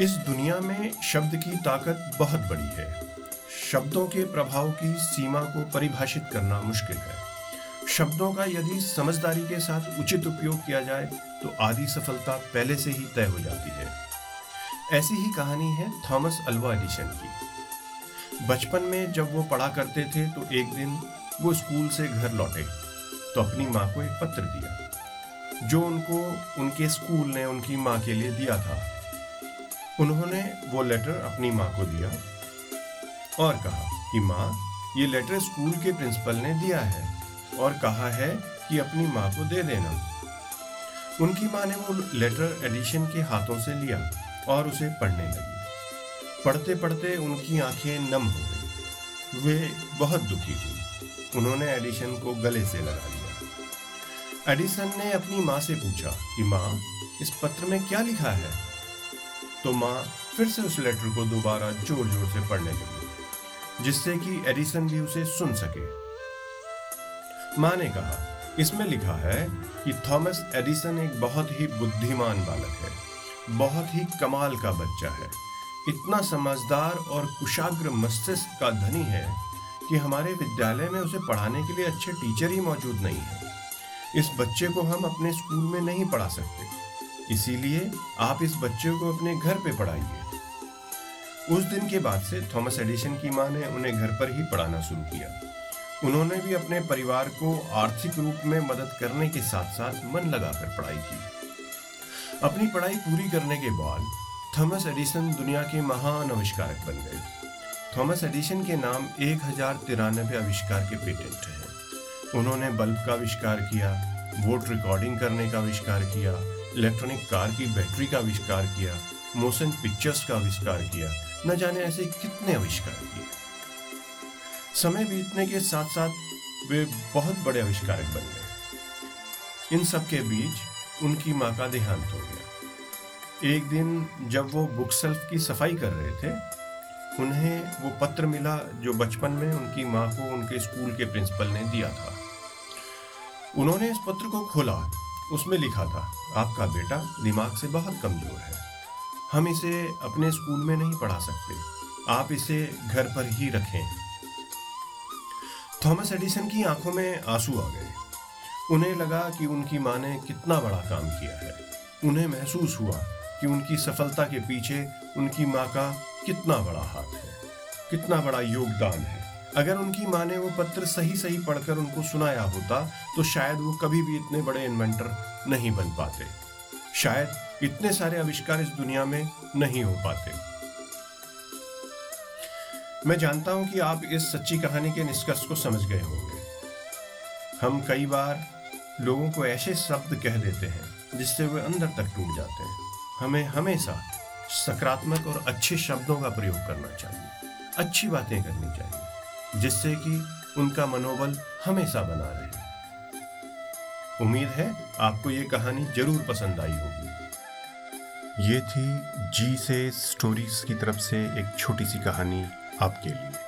इस दुनिया में शब्द की ताकत बहुत बड़ी है। शब्दों के प्रभाव की सीमा को परिभाषित करना मुश्किल है। शब्दों का यदि समझदारी के साथ उचित उपयोग किया जाए तो आधी सफलता पहले से ही तय हो जाती है। ऐसी ही कहानी है थॉमस अल्वा एडिशन की। बचपन में जब वो पढ़ा करते थे तो एक दिन वो स्कूल से घर लौटे तो अपनी माँ को एक पत्र दिया, जो उनको उनके स्कूल ने उनकी माँ के लिए दिया था। उन्होंने वो लेटर अपनी माँ को दिया और कहा कि, माँ, ये लेटर स्कूल के प्रिंसिपल ने दिया है और कहा है कि अपनी माँ को दे देना। उनकी माँ ने वो लेटर एडिशन के हाथों से लिया और उसे पढ़ने लगी। पढ़ते पढ़ते उनकी आँखें नम हो गई। वे बहुत दुखी हुई। उन्होंने एडिशन को गले से लगा लिया। एडिसन ने अपनी माँ से पूछा कि, माँ, इस पत्र में क्या लिखा है? तो माँ फिर से उस लेटर को दोबारा ज़ोर ज़ोर से पढ़ने लगी, जिससे कि एडिसन भी उसे सुन सके। माँ ने कहा, इसमें लिखा है कि थॉमस एडिसन एक बहुत ही बुद्धिमान बालक है, बहुत ही कमाल का बच्चा है, इतना समझदार और कुशाग्र मस्तिष्क का धनी है कि हमारे विद्यालय में उसे पढ़ाने के लिए अच्छे टीचर ही मौजूद नहीं है। इस बच्चे को हम अपने स्कूल में नहीं पढ़ा सकते। इसीलिए आप इस बच्चे को अपने घर पे पढ़ाइए। उस दिन के बाद से थॉमस एडिशन की माँ ने उन्हें घर पर ही पढ़ाना शुरू किया। उन्होंने भी अपने परिवार को आर्थिक रूप में मदद करने के साथ साथ मन लगाकर पढ़ाई की। अपनी पढ़ाई पूरी करने के बाद थॉमस एडिसन दुनिया के महान आविष्कारक बन गए। थॉमस एडिशन के नाम एक हज़ार तिरानबे आविष्कार के पेटेंट हैं। उन्होंने बल्ब का आविष्कार किया, वोट रिकॉर्डिंग करने का आविष्कार किया इलेक्ट्रॉनिक कार की बैटरी का आविष्कार किया, मोशन पिक्चर्स का आविष्कार किया, न जाने ऐसे कितने आविष्कार किए। समय बीतने के साथ साथ वे बहुत बड़े आविष्कारक बन गए। इन सब के बीच उनकी माँ का देहांत हो गया। एक दिन जब वो बुक सेल्फ की सफ़ाई कर रहे थे, उन्हें वो पत्र मिला जो बचपन में उनकी माँ को उनके स्कूल के प्रिंसिपल ने दिया था। उन्होंने इस पत्र को खोला उसमें लिखा था, आपका बेटा दिमाग से बहुत कमज़ोर है। हम इसे अपने स्कूल में नहीं पढ़ा सकते। आप इसे घर पर ही रखें। थॉमस एडिसन की आँखों में आँसू आ गए। उन्हें लगा कि उनकी माँ ने कितना बड़ा काम किया है। उन्हें महसूस हुआ कि उनकी सफलता के पीछे उनकी माँ का कितना बड़ा हाथ है, कितना बड़ा योगदान है। अगर उनकी माँ ने वो पत्र सही सही पढ़कर उनको सुनाया होता तो शायद वो कभी भी इतने बड़े इन्वेंटर नहीं बन पाते। शायद इतने सारे आविष्कार इस दुनिया में नहीं हो पाते। मैं जानता हूँ कि आप इस सच्ची कहानी के निष्कर्ष को समझ गए होंगे। हम कई बार लोगों को ऐसे शब्द कह देते हैं, जिससे वे अंदर तक टूट जाते हैं। हमें हमेशा सकारात्मक और अच्छे शब्दों का प्रयोग करना चाहिए। अच्छी बातें करनी चाहिए। जिससे कि उनका मनोबल हमेशा बना रहे। उम्मीद है आपको ये कहानी ज़रूर पसंद आई होगी। ये थी जी से स्टोरीज की तरफ़ से एक छोटी सी कहानी आपके लिए।